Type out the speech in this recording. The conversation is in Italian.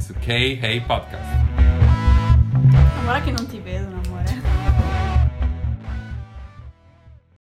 su K Hey Podcast. Guarda che non ti vedono.